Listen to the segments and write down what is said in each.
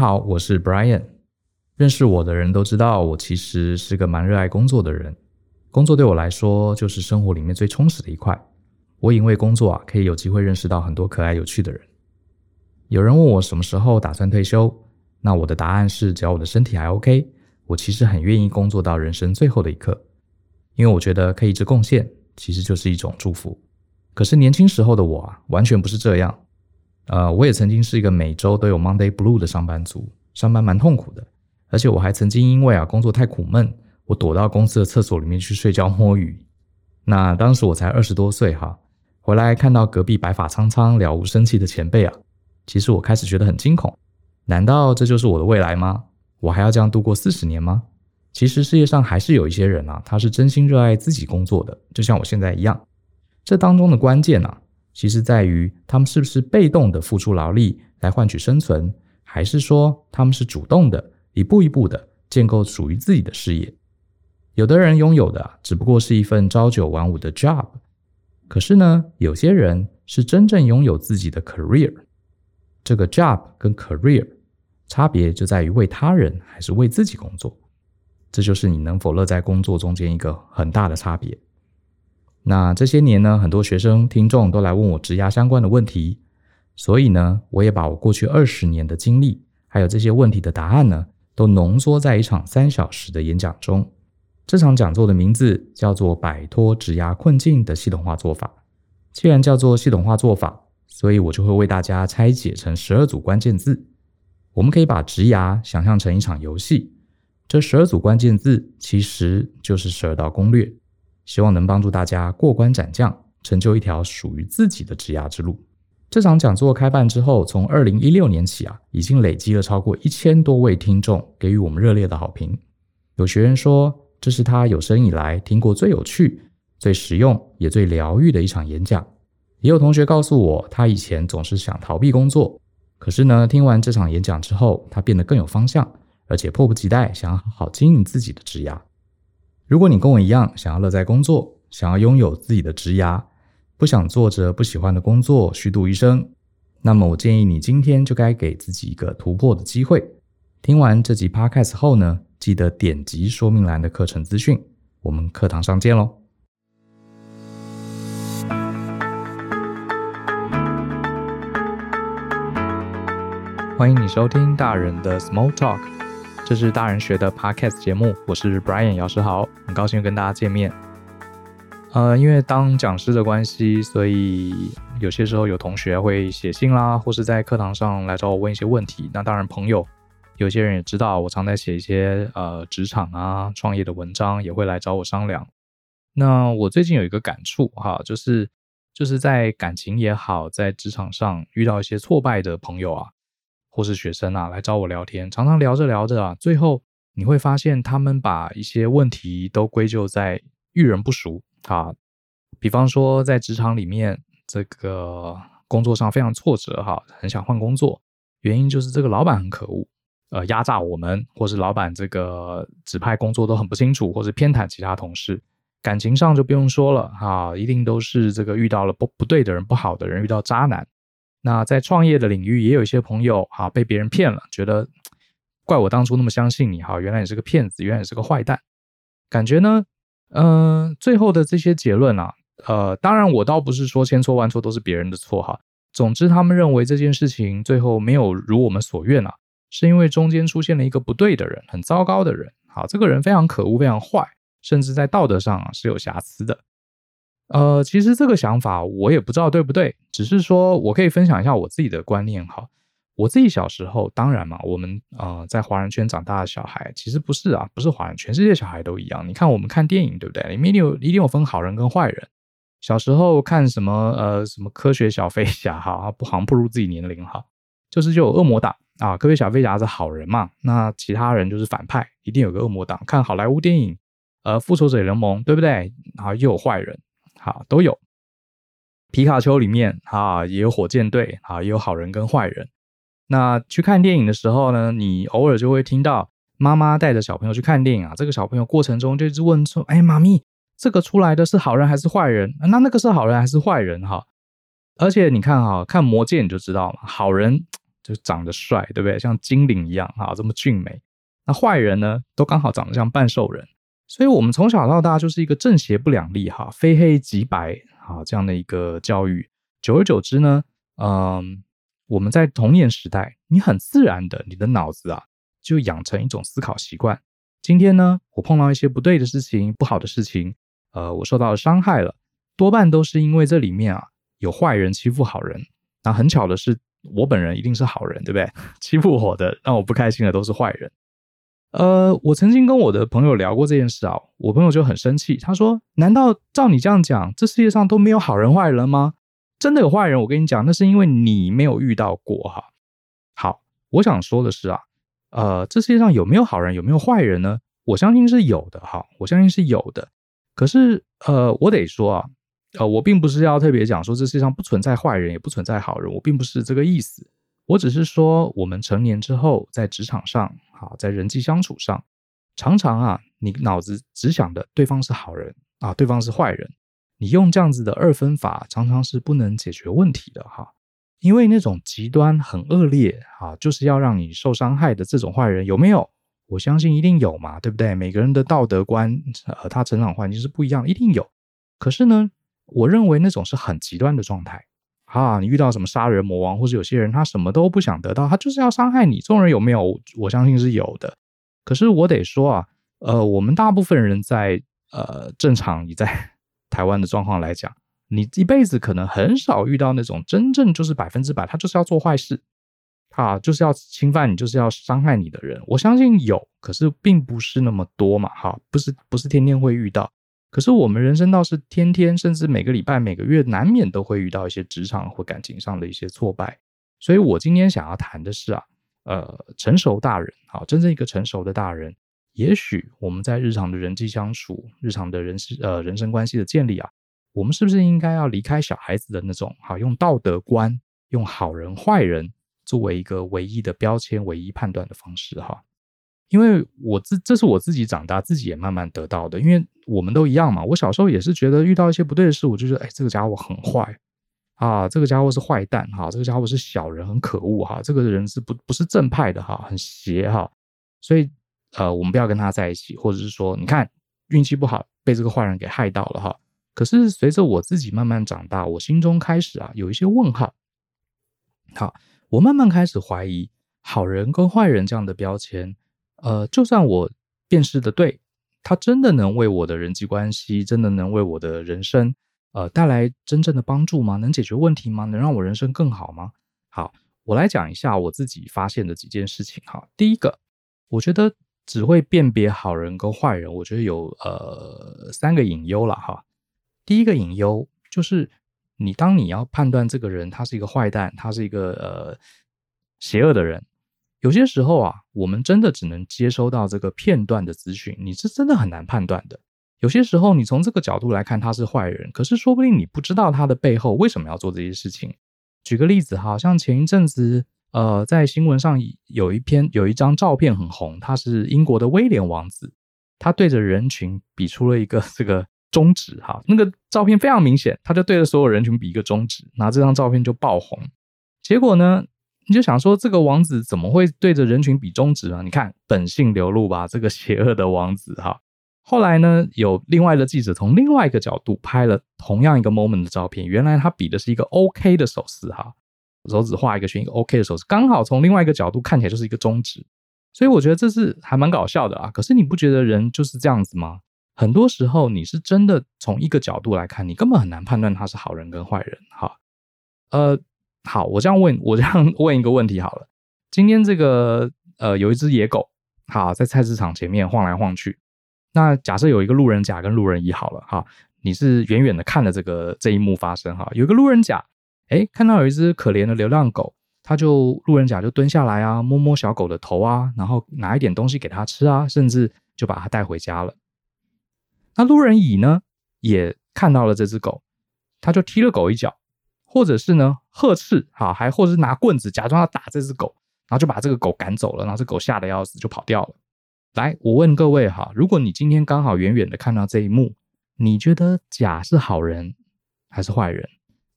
好，我是 Brian。认识我的人都知道，我其实是个蛮热爱工作的人。工作对我来说，就是生活里面最充实的一块。我因为工作啊，可以有机会认识到很多可爱有趣的人。有人问我什么时候打算退休，那我的答案是，只要我的身体还 OK，我其实很愿意工作到人生最后的一刻。因为我觉得可以一直贡献，其实就是一种祝福。可是年轻时候的我啊，完全不是这样。呃，我也曾经是一个每周都有 Monday Blue 的上班族，上班蛮痛苦的。而且我还曾经因为啊工作太苦闷，我躲到公司的厕所里面去睡觉摸鱼。那当时我才二十多岁哈，回来看到隔壁白发苍苍、了无生气的前辈啊，其实我开始觉得很惊恐。难道这就是我的未来吗？我还要这样度过四十年吗？其实世界上还是有一些人啊，他是真心热爱自己工作的，就像我现在一样。这当中的关键啊，其实在于他们是不是被动的付出劳力来换取生存，还是说他们是主动的。一步一步的建构属于自己的事业。有的人拥有的只不过是一份朝九晚五的 job，可是呢，有些人是真正拥有自己的 career。这个 job 跟 career 差别就在于为他人还是为自己工作。这就是你能否乐在工作中间一个很大的差别。那这些年呢，很多学生听众都来问我职涯相关的问题，所以呢，我也把我过去二十年的经历，还有这些问题的答案呢，都浓缩在一场三小时的演讲中。这场讲座的名字叫做《摆脱职涯困境的系统化做法》。既然叫做系统化做法，所以我就会为大家拆解成十二组关键字。我们可以把职涯想象成一场游戏，这十二组关键字其实就是十二道攻略，希望能帮助大家过关斩将，成就一条属于自己的职涯之路。这场讲座开办之后，从二零一六年起啊，已经累积了超过一千多位听众给予我们热烈的好评。有学员说，这是他有生以来听过最有趣、最实用也最疗愈的一场演讲。也有同学告诉我，他以前总是想逃避工作，可是呢，听完这场演讲之后，他变得更有方向，而且迫不及待想要好好经营自己的职涯。如果你跟我一样，想要乐在工作，想要拥有自己的职涯。不想做着不喜欢的工作虚度一生，那么我建议你今天就该给自己一个突破的机会。听完这集 Podcast 后呢，记得点击说明栏的课程资讯，我们课堂上见喽！欢迎你收听大人的 Small Talk，这是大人学的 Podcast 节目，我是 Brian 姚世豪，很高兴跟大家见面。呃，因为当讲师的关系，所以有些时候有同学会写信啦，或是在课堂上来找我问一些问题。那当然，朋友有些人也知道我常在写一些呃职场啊、创业的文章，也会来找我商量。那我最近有一个感触哈，就是就是在感情也好，在职场上遇到一些挫败的朋友啊，或是学生啊，来找我聊天，常常聊着聊着啊，最后你会发现他们把一些问题都归咎在遇人不淑。啊，比方说在职场里面，这个工作上非常挫折哈，很想换工作，原因就是这个老板很可恶，呃，压榨我们，或是老板这个指派工作都很不清楚，或是偏袒其他同事。感情上就不用说了哈，一定都是这个遇到了不不对的人，不好的人，遇到渣男。那在创业的领域，也有一些朋友哈，被别人骗了，觉得怪我当初那么相信你哈，原来你是个骗子，原来你是个坏蛋，感觉呢？嗯、呃，最后的这些结论啊，呃，当然我倒不是说千错万错都是别人的错哈。总之，他们认为这件事情最后没有如我们所愿啊，是因为中间出现了一个不对的人，很糟糕的人。好，这个人非常可恶，非常坏，甚至在道德上啊是有瑕疵的。呃，其实这个想法我也不知道对不对，只是说我可以分享一下我自己的观念哈。我自己小时候，当然嘛，我们啊、呃、在华人圈长大的小孩，其实不是啊，不是华人，全世界小孩都一样。你看我们看电影，对不对？里面有一定有分好人跟坏人。小时候看什么呃什么科学小飞侠哈，不好不如自己年龄哈，就是就有恶魔党啊，科学小飞侠是好人嘛，那其他人就是反派，一定有个恶魔党。看好莱坞电影，呃，复仇者联盟，对不对？啊，又有坏人，好都有。皮卡丘里面啊也有火箭队啊，也有好人跟坏人。那去看电影的时候呢，你偶尔就会听到妈妈带着小朋友去看电影啊，这个小朋友过程中就一直问说：“哎，妈咪，这个出来的是好人还是坏人？那那个是好人还是坏人？”哈，而且你看哈，看魔戒你就知道了，好人 就长得帅，对不对？像精灵一样哈，这么俊美。那坏人呢，都刚好长得像半兽人。所以，我们从小到大就是一个正邪不两立哈，非黑即白啊这样的一个教育。久而久之呢，嗯，我们在童年时代，你很自然的，你的脑子啊，就养成一种思考习惯。今天呢，我碰到一些不对的事情、不好的事情，呃，我受到了伤害了，多半都是因为这里面啊有坏人欺负好人。那很巧的是，我本人一定是好人，对不对？欺负我的、让我不开心的都是坏人。呃，我曾经跟我的朋友聊过这件事啊，我朋友就很生气，他说：“难道照你这样讲，这世界上都没有好人坏人吗？真的有坏人？我跟你讲，那是因为你没有遇到过哈。”好，我想说的是啊，呃，这世界上有没有好人，有没有坏人呢？我相信是有的哈，我相信是有的。可是，呃，我得说啊，呃，我并不是要特别讲说这世界上不存在坏人，也不存在好人，我并不是这个意思。我只是说，我们成年之后，在职场上，啊，在人际相处上，常常啊，你脑子只想的对方是好人啊，对方是坏人，你用这样子的二分法，常常是不能解决问题的哈。因为那种极端很恶劣啊，就是要让你受伤害的这种坏人有没有？我相信一定有嘛，对不对？每个人的道德观和他成长环境是不一样，一定有。可是呢，我认为那种是很极端的状态。啊，你遇到什么杀人魔王，或者有些人他什么都不想得到，他就是要伤害你。这种人有没有？我相信是有的。可是我得说啊，呃，我们大部分人在呃正常你在 台湾的状况来讲，你一辈子可能很少遇到那种真正就是百分之百他就是要做坏事，啊，就是要侵犯你，就是要伤害你的人。我相信有，可是并不是那么多嘛，哈，不是不是天天会遇到。可是我们人生倒是天天，甚至每个礼拜、每个月，难免都会遇到一些职场或感情上的一些挫败。所以我今天想要谈的是啊，呃，成熟大人，好，真正一个成熟的大人，也许我们在日常的人际相处、日常的人事呃人生关系的建立啊，我们是不是应该要离开小孩子的那种，好，用道德观、用好人坏人作为一个唯一的标签、唯一判断的方式，哈。因为我自这是我自己长大，自己也慢慢得到的。因为我们都一样嘛，我小时候也是觉得遇到一些不对的事，我就觉得，哎，这个家伙很坏啊，这个家伙是坏蛋哈，这个家伙是小人，很可恶哈，这个人是不不是正派的哈，很邪哈，所以呃，我们不要跟他在一起，或者是说，你看运气不好，被这个坏人给害到了哈。可是随着我自己慢慢长大，我心中开始啊有一些问号，好，我慢慢开始怀疑好人跟坏人这样的标签。呃，就算我辨识的对，他真的能为我的人际关系，真的能为我的人生，呃，带来真正的帮助吗？能解决问题吗？能让我人生更好吗？好，我来讲一下我自己发现的几件事情哈。第一个，我觉得只会辨别好人跟坏人，我觉得有呃三个隐忧了哈。第一个隐忧就是，你当你要判断这个人他是一个坏蛋，他是一个呃邪恶的人。有些时候啊，我们真的只能接收到这个片段的资讯，你是真的很难判断的。有些时候，你从这个角度来看他是坏人，可是说不定你不知道他的背后为什么要做这些事情。举个例子哈，像前一阵子，呃，在新闻上有一篇有一张照片很红，他是英国的威廉王子，他对着人群比出了一个 这个中指哈，那个照片非常明显，他就对着所有人群比一个中指，拿这张照片就爆红。结果呢？你就想说，这个王子怎么会对着人群比中指呢？你看本性流露吧，这个邪恶的王子哈。后来呢，有另外的记者从另外一个角度拍了同样一个 moment 的照片，原来他比的是一个 OK 的手势哈，手指画一个圈，一个 OK 的手势，刚好从另外一个角度看起来就是一个中指。所以我觉得这是还蛮搞笑的啊。可是你不觉得人就是这样子吗？很多时候你是真的从一个角度来看，你根本很难判断他是好人跟坏人哈。呃。好，我这样问，我这样 问一个问题好了。今天这个呃，有一只野狗，好，在菜市场前面晃来晃去。那假设有一个路人甲跟路人乙好了，哈，你是远远的看着这个这一幕发生，哈，有一个路人甲，诶，看到有一只可怜的流浪狗，他就路人甲就蹲下来啊，摸摸小狗的头啊，然后拿一点东西给它吃啊，甚至就把它带回家了。那路人乙呢，也看到了这只狗，他就踢了狗一脚。或者是呢，呵斥，哈，还或者是拿棍子假装要打这只狗，然后就把这个狗赶走了，然后这狗吓得要死就跑掉了。来，我问各位哈，如果你今天刚好远远的看到这一幕，你觉得甲是好人还是坏人？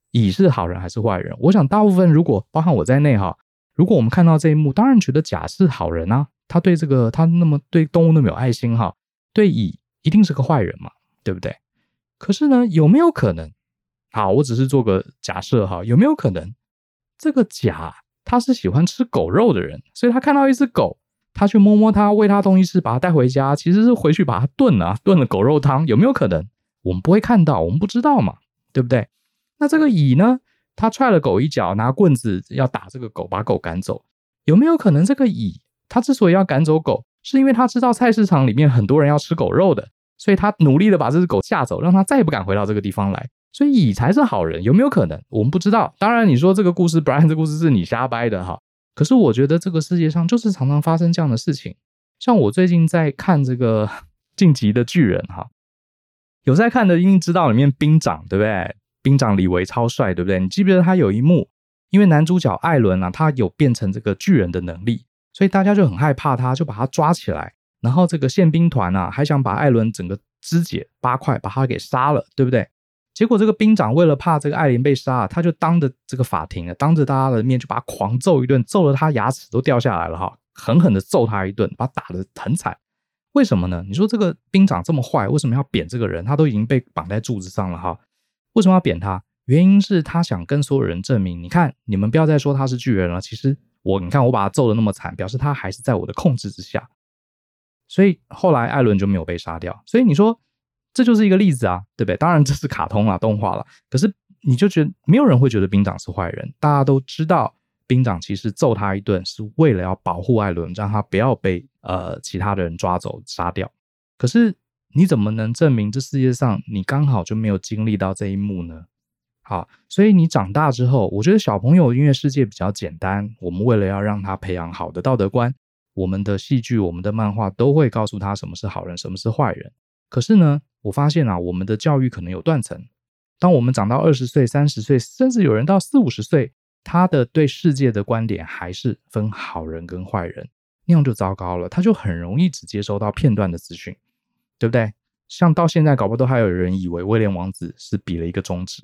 乙是好人还是坏人？我想大部分如果包含我在内哈，如果我们看到这一幕，当然觉得甲是好人啊，他对这个他那么对动物那么有爱心哈，对乙一定是个坏人嘛，对不对？可是呢，有没有可能？好，我只是做个假设哈，有没有可能这个甲他是喜欢吃狗肉的人，所以他看到一只狗，他去摸摸它，喂它东西吃，把它带回家，其实是回去把它炖了，炖了狗肉汤，有没有可能？我们不会看到，我们不知道嘛，对不对？那这个乙呢？他踹了狗一脚，拿棍子要打这个狗，把狗赶走。有没有可能这个乙他之所以要赶走狗，是因为他知道菜市场里面很多人要吃狗肉的，所以他努力的把这只狗吓走，让他再也不敢回到这个地方来。所以乙才是好人，有没有可能？我们不知道。当然，你说这个故事，Brian 这故事是你瞎掰的哈。可是我觉得这个世界上就是常常发生这样的事情。像我最近在看这个《晋级的巨人》哈，有在看的一定知道里面兵长对不对？兵长李维超帅，对不对？你记不记得他有一幕，因为男主角艾伦啊，他有变成这个巨人的能力，所以大家就很害怕他，就把他抓起来。然后这个宪兵团啊，还想把艾伦整个肢解八块，把他给杀了，对不对？结果这个兵长为了怕这个艾琳被杀，他就当着这个法庭啊，当着大家的面就把他狂揍一顿，揍得他牙齿都掉下来了哈，狠狠的揍他一顿，把他打得很惨。为什么呢？你说这个兵长这么坏，为什么要贬这个人？他都已经被绑在柱子上了哈。为什么要贬他？原因是他想跟所有人证明，你看，你们不要再说他是巨人了。其实我，你看我把他揍得那么惨，表示他还是在我的控制之下。所以后来艾伦就没有被杀掉。所以你说这就是一个例子啊，对不对？当然这是卡通啊，动画了。可是你就觉得没有人会觉得兵长是坏人，大家都知道兵长其实揍他一顿是为了要保护艾伦，让他不要被呃其他的人抓走杀掉。可是。你怎么能证明这世界上你刚好就没有经历到这一幕呢？好，所以你长大之后，我觉得小朋友因为世界比较简单，我们为了要让他培养好的道德观，我们的戏剧、我们的漫画都会告诉他什么是好人，什么是坏人。可是呢，我发现啊，我们的教育可能有断层。当我们长到二十岁、三十岁，甚至有人到四五十岁，他的对世界的观点还是分好人跟坏人，那样就糟糕了，他就很容易只接收到片段的资讯。对不对？像到现在，搞不好都还有人以为威廉王子是比了一个中指，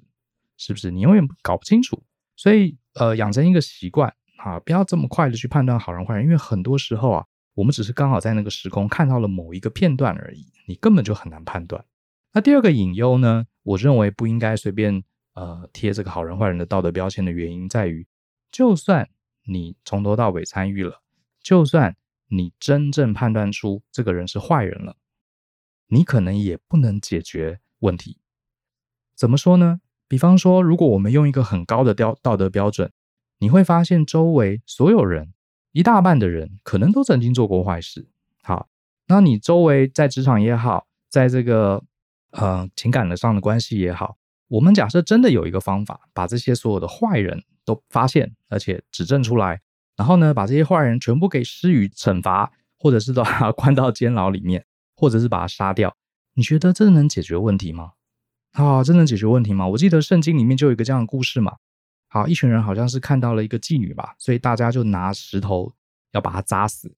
是不是？你永远搞不清楚。所以，呃，养成一个习惯啊，不要这么快的去判断好人坏人，因为很多时候啊，我们只是刚好在那个时空看到了某一个片段而已，你根本就很难判断。那第二个隐忧呢？我认为不应该随便呃贴这个好人坏人的道德标签的原因在于，就算你从头到尾参与了，就算你真正判断出这个人是坏人了。你可能也不能解决问题，怎么说呢？比方说，如果我们用一个很高的标道德标准，你会发现周围所有人，一大半的人可能都曾经做过坏事。好，那你周围在职场也好，在这个呃情感的上的关系也好，我们假设真的有一个方法，把这些所有的坏人都发现，而且指证出来，然后呢，把这些坏人全部给施予惩罚，或者是把他 关到监牢里面。或者是把他杀掉，你觉得这能解决问题吗？啊，这能解决问题吗？我记得圣经里面就有一个这样的故事嘛。好，一群人好像是看到了一个妓女吧，所以大家就拿石头要把她扎死。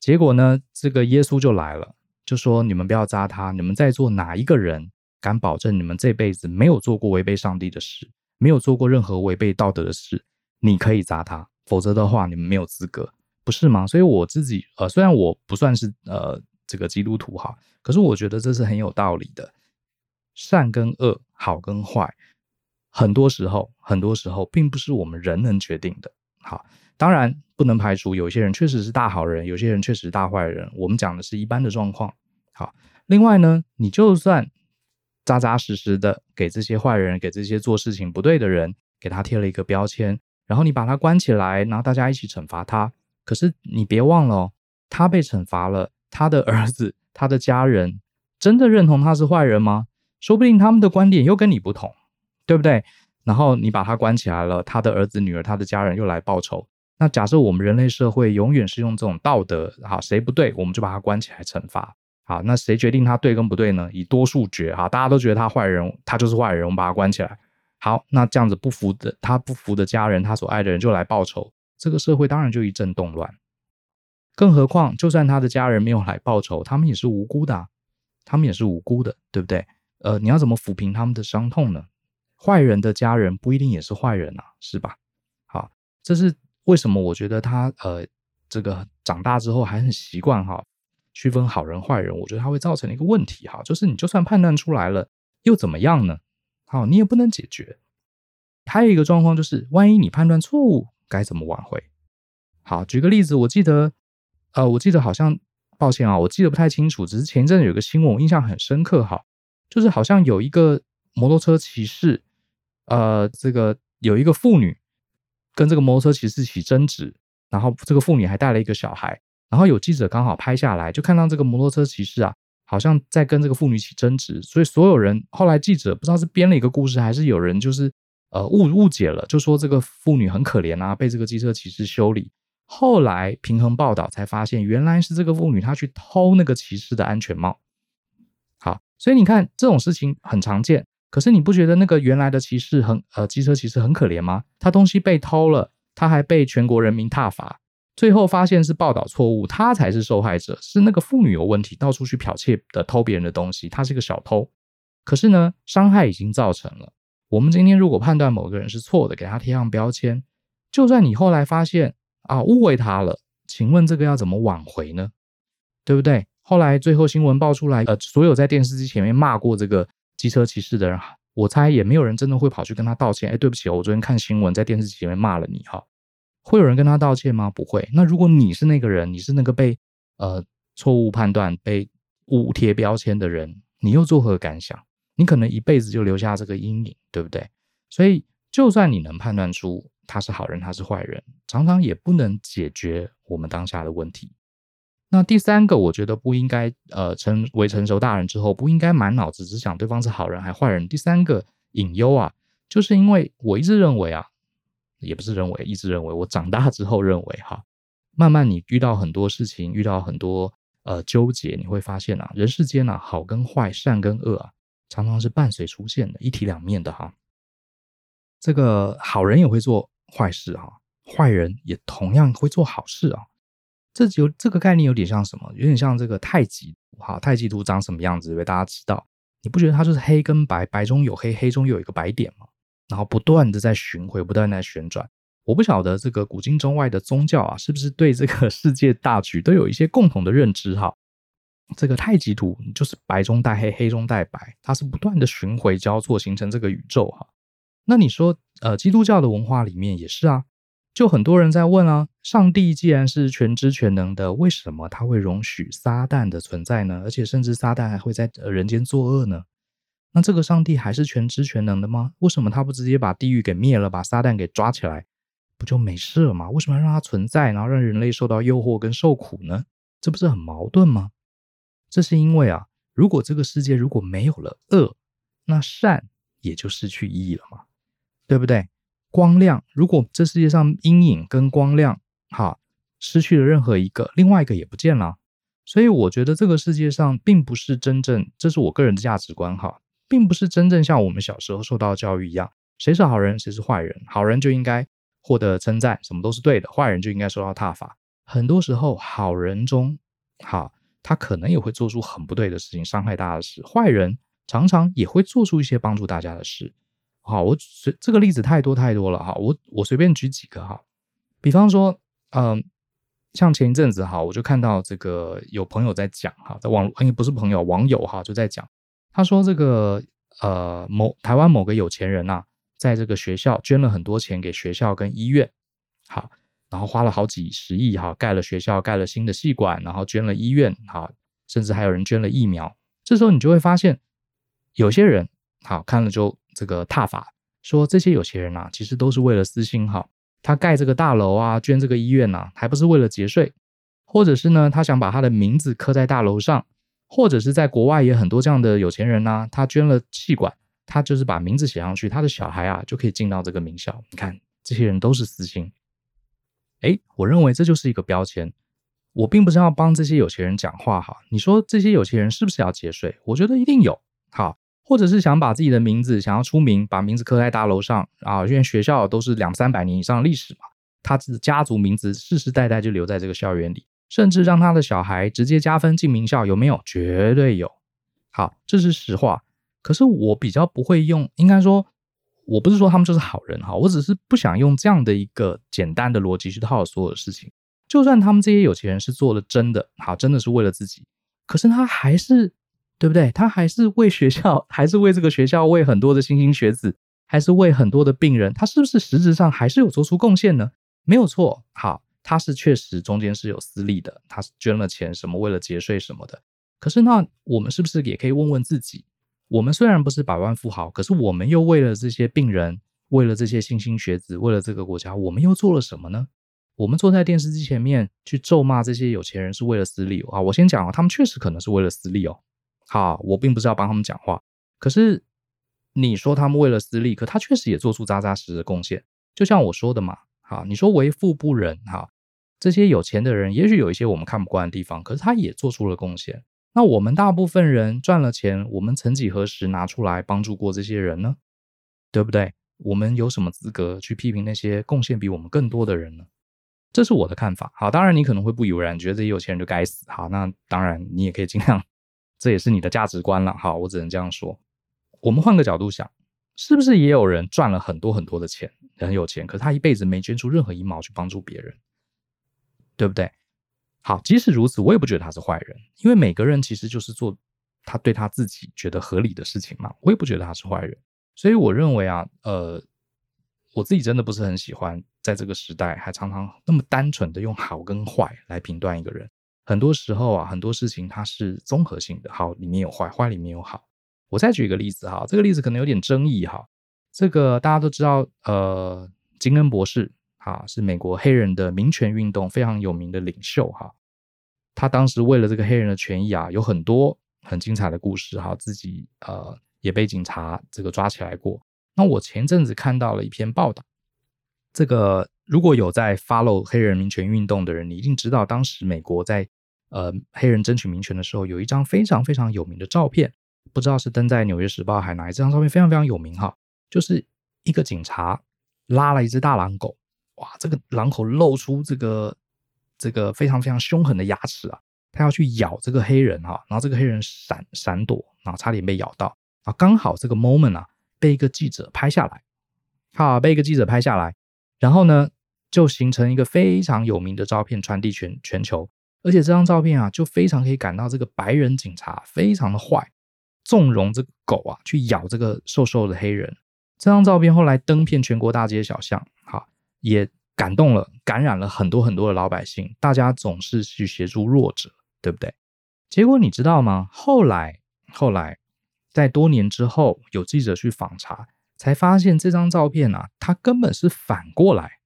结果呢，这个耶稣就来了，就说：“你们不要扎她，你们在座哪一个人敢保证你们这辈子没有做过违背上帝的事，没有做过任何违背道德的事？你可以扎她，否则的话，你们没有资格，不是吗？”所以我自己呃，虽然我不算是呃。这个基督徒哈，可是我觉得这是很有道理的。善跟恶，好跟坏，很多时候，很多时候并不是我们人能决定的。好，当然不能排除有些人确实是大好人，有些人确实大坏人。我们讲的是一般的状况。好，另外呢，你就算扎扎实实的给这些坏人，给这些做事情不对的人，给他贴了一个标签，然后你把他关起来，然后大家一起惩罚他。可是你别忘了哦，他被惩罚了。他的儿子、他的家人真的认同他是坏人吗？说不定他们的观点又跟你不同，对不对？然后你把他关起来了，他的儿子、女儿、他的家人又来报仇。那假设我们人类社会永远是用这种道德，好，谁不对，我们就把他关起来惩罚。好，那谁决定他对跟不对呢？以多数决，哈，大家都觉得他坏人，他就是坏人，我们把他关起来。好，那这样子不服的，他不服的家人，他所爱的人就来报仇，这个社会当然就一阵动乱。更何况，就算他的家人没有来报仇，他们也是无辜的，他们也是无辜的，对不对？呃，你要怎么抚平他们的伤痛呢？坏人的家人不一定也是坏人啊，是吧？好，这是为什么我觉得他呃这个长大之后还很习惯哈区分好人坏人？我觉得他会造成一个问题哈，就是你就算判断出来了，又怎么样呢？好，你也不能解决。还有一个状况就是，万一你判断错误，该怎么挽回？好，举个例子，我记得呃，我记得好像，抱歉啊，我记得不太清楚，只是前一阵子有个新闻，我印象很深刻哈，就是好像有一个摩托车骑士，呃，这个有一个妇女。跟这个摩托车骑士起争执，然后这个妇女还带了一个小孩，然后有记者刚好拍下来，就看到这个摩托车骑士啊，好像在跟这个妇女起争执，所以所有人后来记者不知道是编了一个故事，还是有人就是呃误误解了，就说这个妇女很可怜啊，被这个机车骑士修理。后来平衡报道才发现，原来是这个妇女她去偷那个骑士的安全帽。好，所以你看这种事情很常见。可是你不觉得那个原来的骑士很呃机车骑士很可怜吗？他东西被偷了，他还被全国人民挞伐，最后发现是报道错误，他才是受害者，是那个妇女有问题，到处去剽窃的偷别人的东西，他是个小偷。可是呢，伤害已经造成了。我们今天如果判断某个人是错的，给他贴上标签，就算你后来发现啊误会他了，请问这个要怎么挽回呢？对不对？后来最后新闻爆出来，呃，所有在电视机前面骂过这个。机车骑士的人，我猜也没有人真的会跑去跟他道歉。哎，对不起，我昨天看新闻，在电视机前面骂了你哈。会有人跟他道歉吗？不会。那如果你是那个人，你是那个被呃错误判断、被误贴标签的人，你又作何感想？你可能一辈子就留下这个阴影，对不对？所以，就算你能判断出他是好人，他是坏人，常常也不能解决我们当下的问题。那第三个，我觉得不应该，呃，成为成熟大人之后，不应该满脑子只想对方是好人还坏人。第三个隐忧啊，就是因为我一直认为啊，也不是认为，一直认为，我长大之后认为哈，慢慢你遇到很多事情，遇到很多呃纠结，你会发现啊，人世间啊，好跟坏，善跟恶啊，常常是伴随出现的，一体两面的哈。这个好人也会做坏事哈，坏人也同样会做好事啊。这有这个概念有点像什么？有点像这个太极图哈，太极图长什么样子？因为大家知道，你不觉得它就是黑跟白，白中有黑，黑中有一个白点吗？然后不断的在巡回，不断的在旋转。我不晓得这个古今中外的宗教啊，是不是对这个 世界大局都有一些共同的认知哈？这个太极图就是白中带黑，黑中带白，它是不断的巡回交错形成这个宇宙哈。那你说，呃，基督教的文化里面也是啊。就很多人在问啊，上帝既然是全知全能的，为什么他会容许撒旦的存在呢？而且甚至撒旦还会在人间作恶呢？那这个上帝还是全知全能的吗？为什么他不直接把地狱给灭了，把撒旦给抓起来，不就没事了吗？为什么要让他存在，然后让人类受到诱惑跟受苦呢？这不是很矛盾吗？这是因为啊，如果这个世界如果没有了恶，那善也就失去意义了嘛，对不对？光亮，如果这世界上阴影跟光亮，哈，失去了任何一个，另外一个也不见了。所以我觉得这个世界上并不是真正，这是我个人的价值观，哈，并不是真正像我们小时候受到教育一样，谁是好人，谁是坏人，好人就应该获得称赞，什么都是对的，坏人就应该受到挞伐。很多时候，好人中，哈，他可能也会做出很不对的事情，伤害大家的事；坏人常常也会做出一些帮助大家的事。好，我随这个例子太多太多了哈，我我随便举几个哈，比方说，嗯，像前一阵子哈，我就看到这个有朋友在讲哈，在网络，不是朋友，网友哈就在讲，他说这个呃某台湾某个有钱人呐，在这个学校捐了很多钱给学校跟医院，好，然后花了好几十亿哈，盖了学校，盖了新的系馆，然后捐了医院，哈，甚至还有人捐了疫苗，这时候你就会发现，有些人好看了就。这个踏法说，这些有钱人啊，其实都是为了私心哈。他盖这个大楼啊，捐这个医院呐，还不是为了节税，或者是呢，他想把他的名字刻在大楼上，或者是在国外也很多这样的有钱人呐，他捐了气管，他就是把名字写上去，他的小孩啊就可以进到这个名校。你看，这些人都是私心。诶，我认为这就是一个标签。我并不是要帮这些有钱人讲话哈。你说这些有钱人是不是要节税？我觉得一定有。好。或者是想把自己的名字想要出名，把名字刻在大楼上啊，因为学校都是两三百年以上的历史嘛，他的家族名字世世代代就留在这个校园里，甚至让他的小孩直接加分进名校，有没有？绝对有。好，这是实话。可是我比较不会用，应该说，我不是说他们就是好人哈，我只是不想用这样的一个简单的逻辑去套所有的事情。就算他们这些有钱人是做了真的好，真的是为了自己，可是他还是对不对？他还是为学校，还是为这个学校，为很多的莘莘学子，还是为很多的病人，他是不是实质上还是有做出贡献呢？没有错，好，他是确实中间是有私利的，他是捐了钱什么，为了节税什么的。可是那我们是不是也可以问问自己？我们虽然不是百万富豪，可是我们又为了这些病人，为了这些莘莘学子，为了这个国家，我们又做了什么呢？我们坐在电视机前面去咒骂这些有钱人是为了私利啊！我先讲啊，他们确实可能是为了私利哦。好，我并不是要帮他们讲话，可是你说他们为了私利，可他确实也做出扎扎实实的贡献。就像我说的嘛，好，你说为富不仁，哈，这些有钱的人也许有一些我们看不惯的地方，可是他也做出了贡献。那我们大部分人赚了钱，我们曾几何时拿出来帮助过这些人呢？对不对？我们有什么资格去批评那些贡献比我们更多的人呢？这是我的看法。好，当然你可能会不以为然，觉得这些有钱人就该死。好，那当然你也可以尽量，这也是你的价值观了。好，我只能这样说。我们换个角度想，是不是也有人赚了很多很多的钱，很有钱，可是他一辈子没捐出任何一毛去帮助别人，对不对？好，即使如此，我也不觉得他是坏人，因为每个人其实就是做他对他自己觉得合理的事情嘛。我也不觉得他是坏人，所以我认为啊，呃，我自己真的不是很喜欢在这个时代还常常那么单纯的用好跟坏来评断一个人。很多时候啊，很多事情它是综合性的，好里面有坏，坏里面有好。我再举一个例子哈，这个例子可能有点争议哈。这个大家都知道，呃，金恩博士。啊，是美国黑人的民权运动非常有名的领袖哈。他当时为了这个黑人的权益啊，有很多很精彩的故事哈。自己呃也被警察这个抓起来过。那我前阵子看到了一篇报道，这个如果有在 follow 黑人民权运动的人，你一定知道，当时美国在呃黑人争取民权的时候，有一张非常非常有名的照片，不知道是登在《纽约时报》还是哪一张照片，非常非常有名哈，就是一个警察拉了一只大狼狗。哇，这个狼口露出这个这个非常非常凶狠的牙齿啊，他要去咬这个黑人哈，然后这个黑人闪闪躲，然后差点被咬到啊，刚好这个 moment 啊被一个记者拍下来，好，被一个记者拍下来，然后呢就形成一个非常有名的照片传递全全球，而且这张照片啊就非常可以感到这个白人警察非常的坏，纵容这个狗啊去咬这个瘦瘦的黑人，这张照片后来登遍全国大街小巷，哈。也感动了、感染了很多很多的老百姓。大家总是去协助弱者，对不对？结果你知道吗？后来，后来，在多年之后，有记者去访查，才发现这张照片啊，它根本是反过来，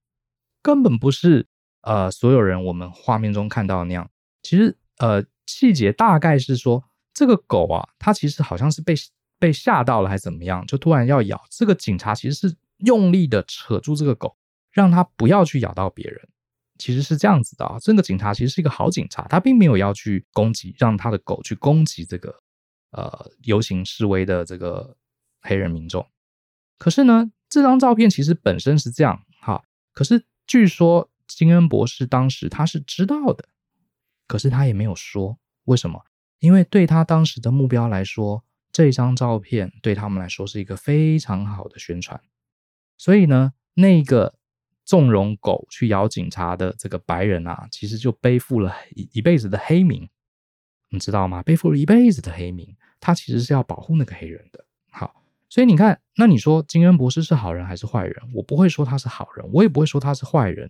根本不是呃所有人我们画面中看到的那样。其实呃细节大概是说，这个狗啊，它其实好像是被被吓到了，还是怎么样，就突然要咬。这个警察其实是用力的扯住这个狗。让它不要去咬到别人，其实是这样子的啊。这个警察其实是一个好警察，他并没有要去攻击，让他的狗去攻击这个呃游行示威的这个黑人民众。可是呢，这张照片其实本身是这样哈。可是据说金恩博士当时他是知道的，可是他也没有说为什么，因为对他当时的目标来说，这张照片对他们来说是一个非常好的宣传。所以呢，那个。纵容狗去咬警察的这个白人啊，其实就背负了一一辈子的黑名，你知道吗？背负了一辈子的黑名，他其实是要保护那个黑人的。好，所以你看，那你说金恩博士是好人还是坏人？我不会说他是好人，我也不会说他是坏人。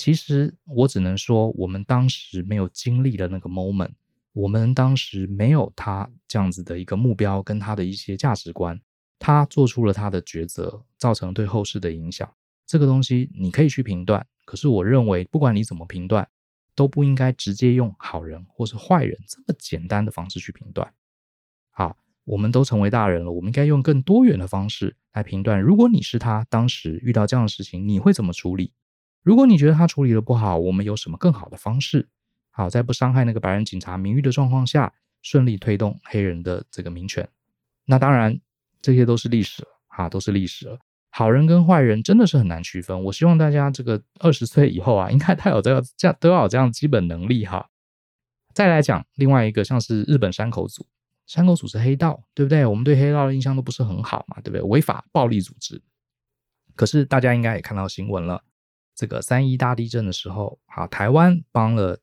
其实我只能说，我们当时没有经历的那个 moment，我们当时没有他这样子的一个目标跟他的一些价值观，他做出了他的抉择，造成对后世的影响。这个东西你可以去评断，可是我认为不管你怎么评断，都不应该直接用好人或是坏人这么简单的方式去评断。好，我们都成为大人了，我们应该用更多元的方式来评断。如果你是他，当时遇到这样的事情，你会怎么处理？如果你觉得他处理的不好，我们有什么更好的方式？好，在不伤害那个白人警察名誉的状况下，顺利推动黑人的这个民权。那当然，这些都是历史了，哈，都是历史了。好人跟坏人真的是很难区分。我希望大家这个二十岁以后啊，应该他有这个这样都要有这样基本能力哈。再来讲另外一个，像是日本山口组，山口组是黑道，对不对？我们对黑道的印象都不是很好嘛，对不对？违法暴力组织。可是大家应该也看到新闻了，这个三一大地震的时候，好，台湾帮了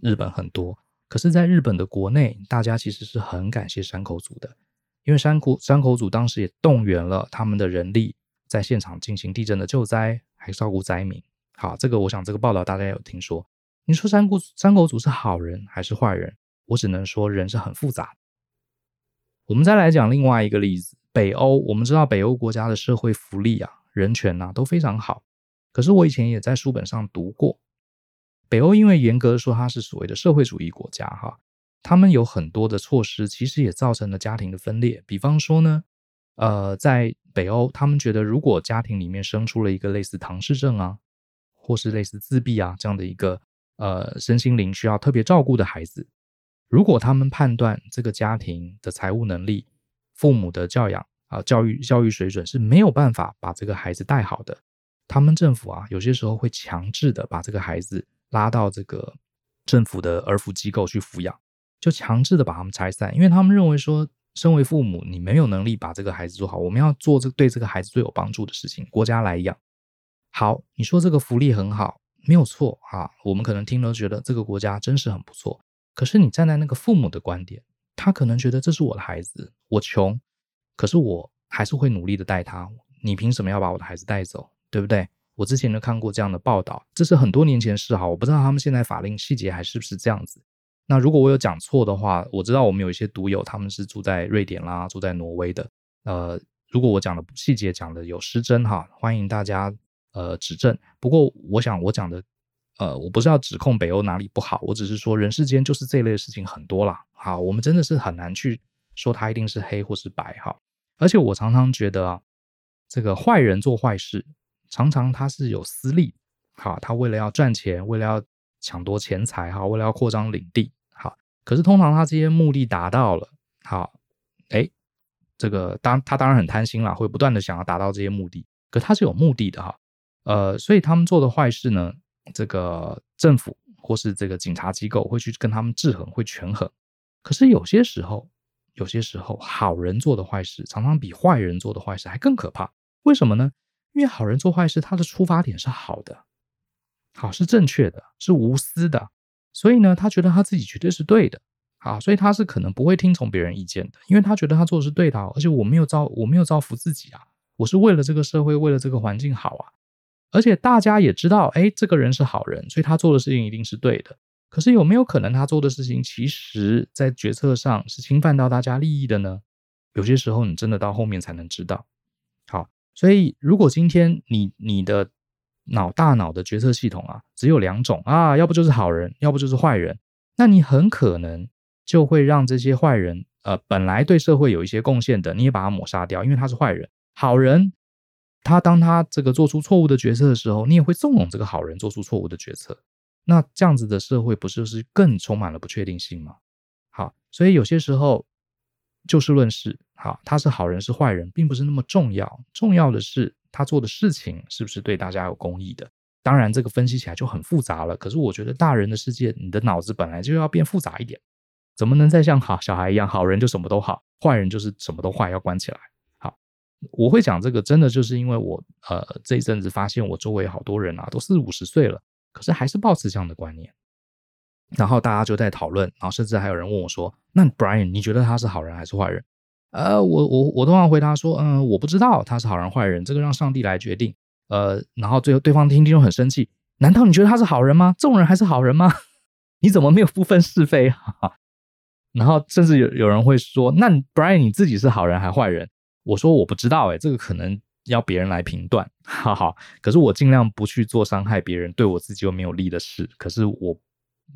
日本很多，可是，在日本的国内，大家其实是很感谢山口组的，因为山口山口组当时也动员了他们的人力，在现场进行地震的救灾，还照顾灾民。好，这个我想这个报道大家有听说。你说山口山口组是好人还是坏人？我只能说人是很复杂。我们再来讲另外一个例子，北欧，我们知道北欧国家的社会福利啊、人权呐、啊、都非常好。可是我以前也在书本上读过，北欧因为严格的说它是所谓的社会主义国家哈，他们有很多的措施，其实也造成了家庭的分裂。比方说呢，呃，在北欧，他们觉得如果家庭里面生出了一个类似唐氏症啊，或是类似自闭啊这样的一个。呃，身心灵需要特别照顾的孩子，如果他们判断这个家庭的财务能力、父母的教养啊、教育教育水准是没有办法把这个孩子带好的，他们政府啊，有些时候会强制的把这个孩子拉到这个政府的儿福机构去抚养，就强制的把他们拆散，因为他们认为说，身为父母，你没有能力把这个孩子做好，我们要做这对这个孩子最有帮助的事情，国家来养。好，你说这个福利很好。没有错啊，我们可能听了觉得这个国家真是很不错。可是你站在那个父母的观点，他可能觉得这是我的孩子，我穷，可是我还是会努力的带他。你凭什么要把我的孩子带走？对不对？我之前就看过这样的报道，这是很多年前的事哈，我不知道他们现在法令细节还是不是这样子。那如果我有讲错的话，我知道我们有一些读友他们是住在瑞典啦，住在挪威的。呃，如果我讲的细节讲的有失真哈，欢迎大家。呃，指正。不过，我想我讲的，呃，我不是要指控北欧哪里不好，我只是说人世间就是这类事情很多啦。好，我们真的是很难去说它一定是黑或是白哈。而且我常常觉得啊，这个坏人做坏事，常常他是有私利，好，他为了要赚钱，为了要抢夺钱财，哈，为了要扩张领地，好。可是通常他这些目的达到了，好，哎，这个当他当然很贪心啦，会不断的想要达到这些目的，可他是有目的的哈。呃，所以他们做的坏事呢，这个政府或是这个警察机构会去跟他们制衡，会权衡。可是有些时候，有些时候，好人做的坏事常常比坏人做的坏事还更可怕。为什么呢？因为好人做坏事，他的出发点是好的，好，是正确的，是无私的，所以呢，他觉得他自己绝对是对的，好，所以他是可能不会听从别人意见的，因为他觉得他做的是对的，而且我没有造，我没有造福自己啊，我是为了这个社会，为了这个环境好啊。而且大家也知道，哎，这个人是好人，所以他做的事情一定是对的。可是有没有可能他做的事情，其实在决策上是侵犯到大家利益的呢？有些时候你真的到后面才能知道。所以如果今天你你的脑大脑的决策系统啊，只有两种啊，要不就是好人，要不就是坏人，那你很可能就会让这些坏人，呃，本来对社会有一些贡献的，你也把他抹杀掉，因为他是坏人。好人。他当他这个做出错误的决策的时候，你也会纵容这个好人做出错误的决策。那这样子的社会不是就是更充满了不确定性吗？好，所以有些时候就事论事，好，他是好人是坏人，并不是那么重要。重要的是他做的事情是不是对大家有公益的。当然，这个分析起来就很复杂了。可是我觉得大人的世界，你的脑子本来就要变复杂一点，怎么能再像好小孩一样，好人就什么都好，坏人就是什么都坏，要关起来。好我会讲这个，真的就是因为我呃这一阵子发现我周围好多人啊都四五十岁了，可是还是抱持这样的观念，然后大家就在讨论，然后甚至还有人问我说：“那 Brian，你觉得他是好人还是坏人？”呃，我我我通常回答说：“嗯、我不知道他是好人坏人，这个让上帝来决定。”呃，然后最后对方听听就很生气：“难道你觉得他是好人吗？这种人还是好人吗？你怎么没有不分是非？” 然后甚至有有人会说：“那 Brian 你自己是好人还坏人？”我说我不知道哎，这个可能要别人来评断，哈哈。可是我尽量不去做伤害别人、对我自己又没有利的事。可是我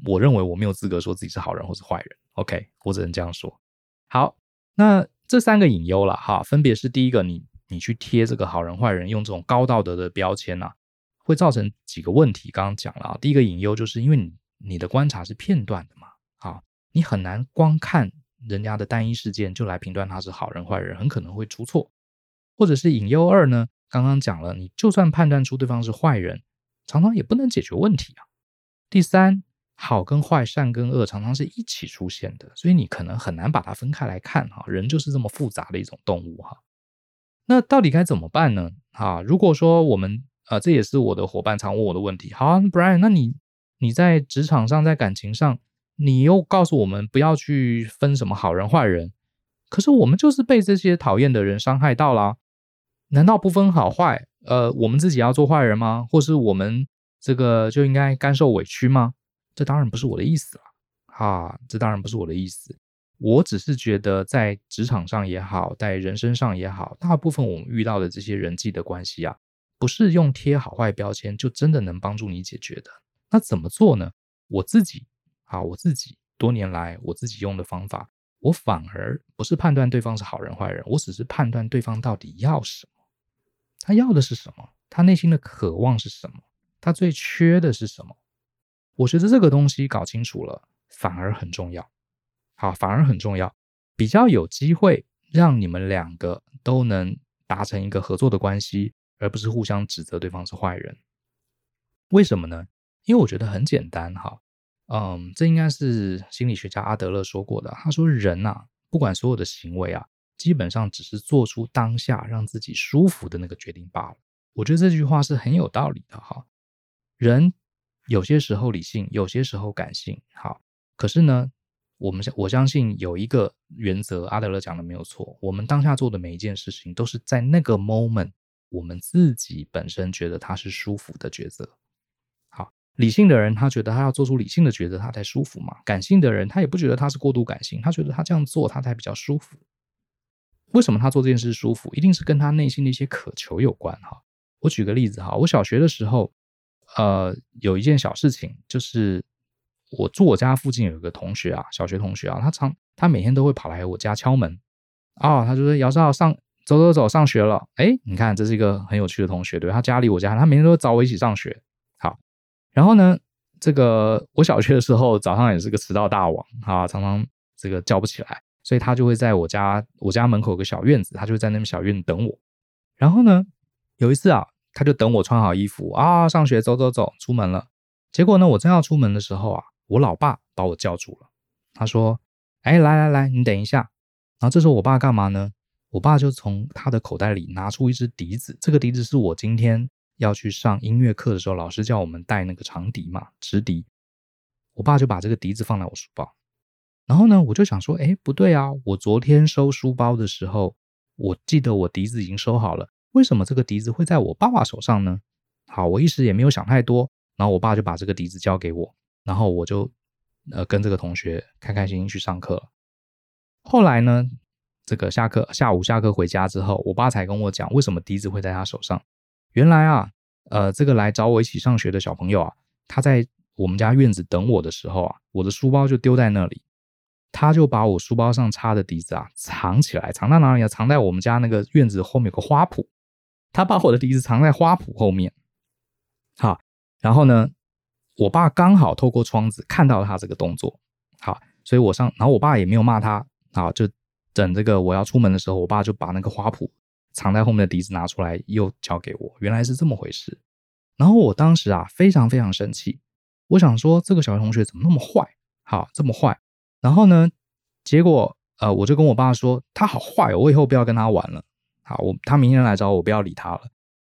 我认为我没有资格说自己是好人或是坏人。OK，我只能这样说。好，那这三个隐忧了哈，分别是第一个，你你去贴这个好人坏人，用这种高道德的标签呐、啊，会造成几个问题。刚刚讲了啊，第一个隐忧就是因为你你的观察是片段的嘛，啊，你很难光看。人家的单一事件就来评断他是好人坏人，很可能会出错，或者是隐忧二呢？刚刚讲了，你就算判断出对方是坏人，常常也不能解决问题啊。第三，好跟坏、善跟恶常常是一起出现的，所以你可能很难把它分开来看哈。人就是这么复杂的一种动物哈。那到底该怎么办呢？啊，如果说我们呃，这也是我的伙伴常问我的问题。好啊，Brian，那你你在职场上，在感情上，你又告诉我们不要去分什么好人坏人，可是我们就是被这些讨厌的人伤害到了，难道不分好坏？呃，我们自己要做坏人吗？或是我们这个就应该甘受委屈吗？这当然不是我的意思了，啊，这当然不是我的意思。我只是觉得，在职场上也好，在人生上也好，大部分我们遇到的这些人际的关系啊，不是用贴好坏标签就真的能帮助你解决的。那怎么做呢？我自己啊，我自己多年来我自己用的方法，我反而不是判断对方是好人坏人，我只是判断对方到底要什么，他要的是什么，他内心的渴望是什么，他最缺的是什么。我觉得这个东西搞清楚了，反而很重要。好，反而很重要，比较有机会让你们两个都能达成一个合作的关系，而不是互相指责对方是坏人。为什么呢？因为我觉得很简单哈，嗯，这应该是心理学家阿德勒说过的。他说，人呐，不管所有的行为啊，基本上只是做出当下让自己舒服的那个决定罢了。我觉得这句话是很有道理的哈。人有些时候理性，有些时候感性，好，可是呢，我们我相信有一个原则，阿德勒讲的没有错。我们当下做的每一件事情，都是在那个 moment，我们自己本身觉得他是舒服的抉择。好，理性的人他觉得他要做出理性的抉择，他才舒服嘛。感性的人他也不觉得他是过度感性，他觉得他这样做他才比较舒服。为什么他做这件事舒服？一定是跟他内心的一些渴求有关哈。我举个例子哈，我小学的时候，呃，有一件小事情就是。我住我家附近有一个同学啊，小学同学啊，他常他每天都会跑来我家敲门，啊、哦，他就说姚少上走走走上学了，哎，你看这是一个很有趣的同学，对，他家离我家，他每天都找我一起上学，好，然后呢，这个我小学的时候早上也是个迟到大王啊，常常这个叫不起来，所以他就会在我家我家门口有个小院子，他就在那边小院等我，然后呢，有一次啊，他就等我穿好衣服啊，上学走走走出门了，结果呢，我正要出门的时候啊。我老爸把我叫住了，他说：“哎，来来来，你等一下。”然后这时候我爸干嘛呢？我爸就从他的口袋里拿出一支笛子，这个笛子是我今天要去上音乐课的时候，老师叫我们带那个长笛嘛，直笛。我爸就把这个笛子放在我书包，然后呢，我就想说：“哎，不对啊，我昨天收书包的时候，我记得我笛子已经收好了，为什么这个笛子会在我爸爸手上呢？”好，我一时也没有想太多，然后我爸就把这个笛子交给我。然后我就呃跟这个同学开开心心去上课。后来呢，这个下课下午下课回家之后，我爸才跟我讲为什么笛子会在他手上。原来啊，呃，这个来找我一起上学的小朋友啊，他在我们家院子等我的时候啊，我的书包就丢在那里，他就把我书包上插的笛子啊藏起来，藏到哪里啊？藏在我们家那个院子后面有个花圃，他把我的笛子藏在花圃后面。好，然后呢，我爸刚好透过窗子看到他这个动作，好，所以我上，然后我爸也没有骂他，啊，就等这个我要出门的时候，我爸就把那个花圃藏在后面的笛子拿出来，又交给我，原来是这么回事。然后我当时啊，非常非常生气，我想说这个小学同学怎么那么坏，好，这么坏。然后呢，结果呃，我就跟我爸说，他好坏哦，我以后不要跟他玩了，好，我他明天来找我，我不要理他了。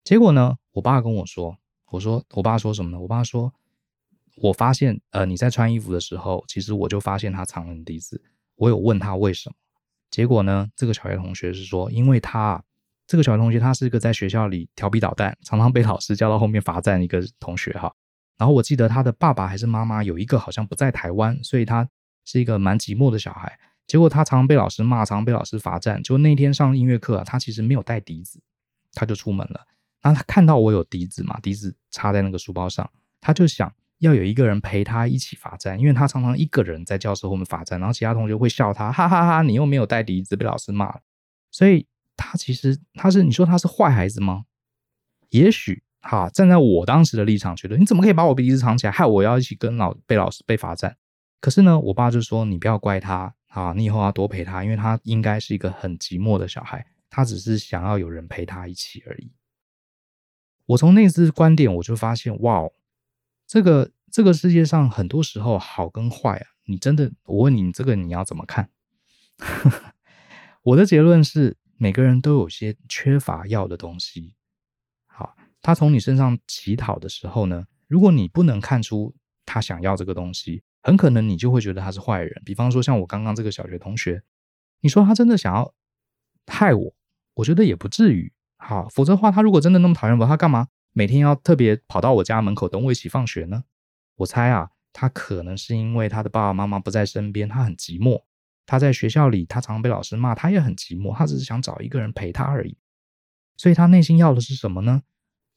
结果呢，我爸跟我说，我说我爸说什么呢？我爸说。我发现，呃，你在穿衣服的时候，其实我就发现他藏了你笛子。我有问他为什么，结果呢，这个小学同学是说，因为他这个小学同学他是一个在学校里调皮捣蛋，常常被老师叫到后面罚站一个同学哈。然后我记得他的爸爸还是妈妈有一个好像不在台湾，所以他是一个蛮寂寞的小孩。结果他常常被老师骂，常常被老师罚站。就那天上音乐课啊，他其实没有带笛子，他就出门了。然后他看到我有笛子嘛，笛子插在那个书包上，他就想。要有一个人陪他一起罚站，因为他常常一个人在教室后面罚站，然后其他同学会笑他，哈哈哈！你又没有带笛子，被老师骂了。所以他其实他是你说他是坏孩子吗？也许哈，站在我当时的立场，觉得你怎么可以把我鼻子藏起来，害我要一起跟老被老师被罚站？可是呢，我爸就说你不要怪他啊，你以后要多陪他，因为他应该是一个很寂寞的小孩，他只是想要有人陪他一起而已。我从那次观点，我就发现哇。这个这个世界上很多时候好跟坏啊，你真的，我问你，这个你要怎么看？我的结论是，每个人都有些缺乏要的东西。好，他从你身上乞讨的时候呢，如果你不能看出他想要这个东西，很可能你就会觉得他是坏人。比方说，像我刚刚这个小学同学，你说他真的想要害我，我觉得也不至于。好，否则的话，他如果真的那么讨厌我，他干嘛每天要特别跑到我家门口等我一起放学呢？我猜啊，他可能是因为他的爸爸妈妈不在身边，他很寂寞。他在学校里，他常常被老师骂，他也很寂寞。他只是想找一个人陪他而已。所以他内心要的是什么呢？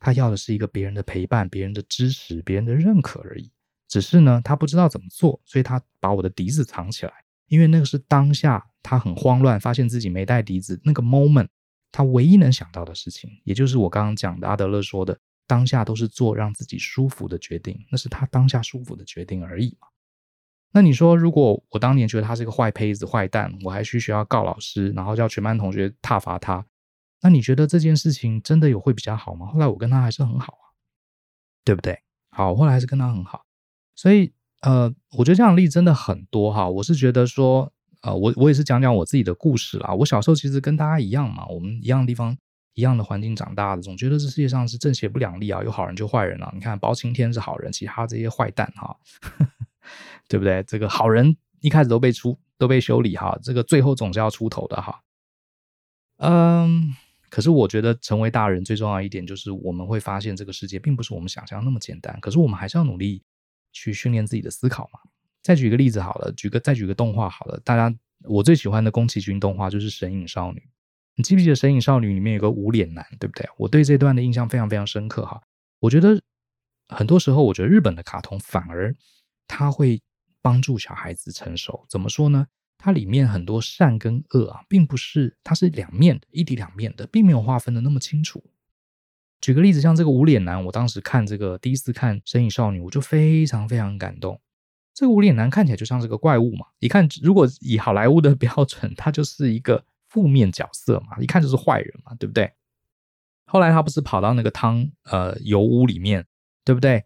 他要的是一个别人的陪伴、别人的支持、别人的认可而已。只是呢，他不知道怎么做，所以他把我的笛子藏起来，因为那个是当下他很慌乱，发现自己没带笛子那个 moment，他唯一能想到的事情，也就是我刚刚讲的阿德勒说的，当下都是做让自己舒服的决定，那是他当下舒服的决定而已嘛。那你说，如果我当年觉得他是个坏胚子、坏蛋，我还去学校告老师，然后叫全班同学挞伐他，那你觉得这件事情真的有会比较好吗？后来我跟他还是很好啊，对不对？好，后来还是跟他很好。所以，呃，我觉得这样的例子真的很多哈。我是觉得说，呃，我我也是讲讲我自己的故事啦。我小时候其实跟大家一样嘛，我们一样的地方、一样的环境长大的，总觉得这世界上是正邪不两立啊，有好人就坏人啊。你看包青天是好人，其他这些坏蛋哈，对不对？这个好人一开始都被出都被修理哈，这个最后总是要出头的哈。嗯。可是我觉得成为大人最重要一点就是我们会发现这个世界并不是我们想象那么简单。可是我们还是要努力。去训练自己的思考嘛。再举个例子好了，举个再举个动画好了。大家我最喜欢的宫崎骏动画就是《神隐少女》。你记不记得《神隐少女》里面有个无脸男，对不对？我对这段的印象非常非常深刻哈。我觉得很多时候，我觉得日本的卡通反而它会帮助小孩子成熟。怎么说呢？它里面很多善跟恶啊，并不是它是两面的，一体两面的，并没有划分的那么清楚。举个例子，像这个无脸男，我当时看这个第一次看《身影少女》，我就非常非常感动。这个无脸男看起来就像是个怪物嘛，一看如果以好莱坞的 标准，他就是一个负面角色嘛，一看就是坏人嘛，对不对？后来他不是跑到那个汤呃油屋里面，对不对？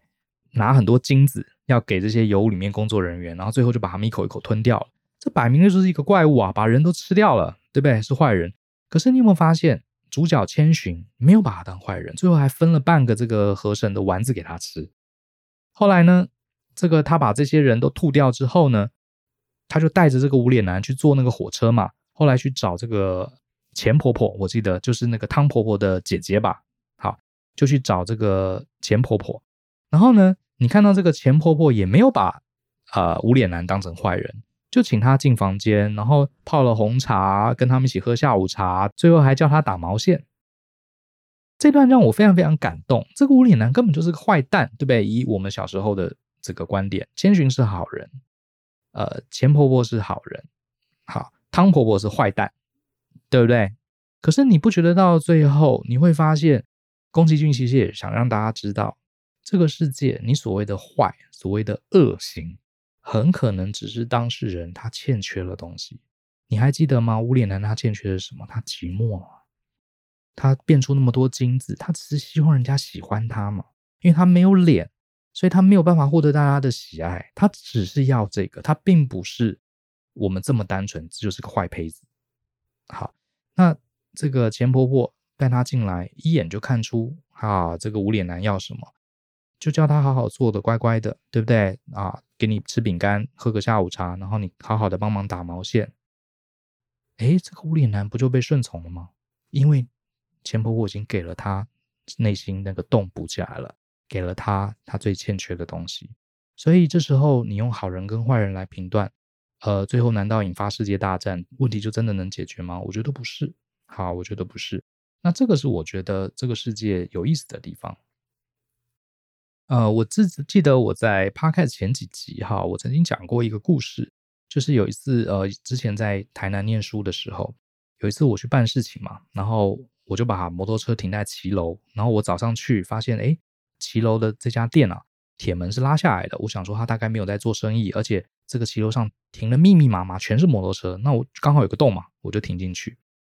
拿很多金子要给这些油屋里面工作人员，然后最后就把他们一口一口吞掉了。这摆明了就是一个怪物啊，把人都吃掉了，对不对？是坏人。可是你有没有发现？主角千寻没有把他当坏人，最后还分了半个这个河神的丸子给他吃。后来呢，这个他把这些人都吐掉之后呢，他就带着这个无脸男去坐那个火车嘛。后来去找这个钱婆婆，我记得就是那个汤婆婆的姐姐吧。好，就去找这个钱婆婆。然后呢，你看到这个钱婆婆也没有把呃无脸男当成坏人。就请他进房间，然后泡了红茶，跟他们一起喝下午茶，最后还叫他打毛线。这段让我非常非常感动。这个无脸男根本就是个坏蛋，对不对？以我们小时候的这个观点，千寻是好人，呃，钱婆婆是好人，好，汤婆婆是坏蛋，对不对？可是你不觉得到最后你会发现，宫崎骏其实也想让大家知道，这个世界你所谓的坏，所谓的恶行。很可能只是当事人他欠缺了东西，你还记得吗？无脸男他欠缺的是什么？他寂寞啊，他变出那么多金子，他只是希望人家喜欢他嘛，因为他没有脸，所以他没有办法获得大家的喜爱，他只是要这个，他并不是我们这么单纯，这就是个坏胚子。好，那这个钱婆婆带他进来，一眼就看出啊，这个无脸男要什么。就叫他好好做的，乖乖的，对不对啊？给你吃饼干，喝个下午茶，然后你好好的帮忙打毛线。哎，这个无脸男不就被顺从了吗？因为钱婆婆已经给了他内心那个洞补起来了，给了他他最欠缺的东西。所以这时候你用好人跟坏人来评断，呃，最后难道引发世界大战，问题就真的能解决吗？我觉得不是。好，我觉得不是。那这个是我觉得这个世界有意思的地方。呃，我自记得我在 Podcast 前几集哈，我曾经讲过一个故事，就是有一次呃，之前在台南念书的时候，有一次我去办事情嘛，然后我就把摩托车停在骑楼，然后我早上去发现，哎，骑楼的这家店啊，铁门是拉下来的，我想说他大概没有在做生意，而且这个骑楼上停了密密麻麻全是摩托车，那我刚好有个洞嘛，我就停进去，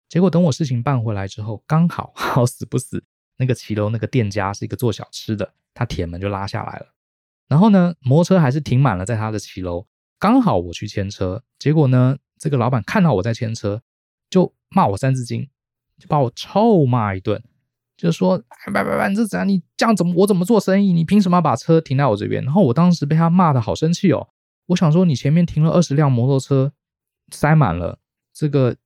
结果等我事情办回来之后，刚好 好死不死，那个骑楼那个店家是一个做小吃的。他铁门就拉下来了，然后呢，摩托车还是停满了在他的骑楼。刚好我去牵车，结果呢，这个老板看到我在牵车，就骂我三字经。就把我臭骂一顿，就说：“哎，拜拜拜，你这怎样？你这样怎么我怎么做生意？你凭什么把车停在我这边？”然后我当时被他骂的好生气哦。我想说，你前面停了二十辆摩托车，塞满了，这个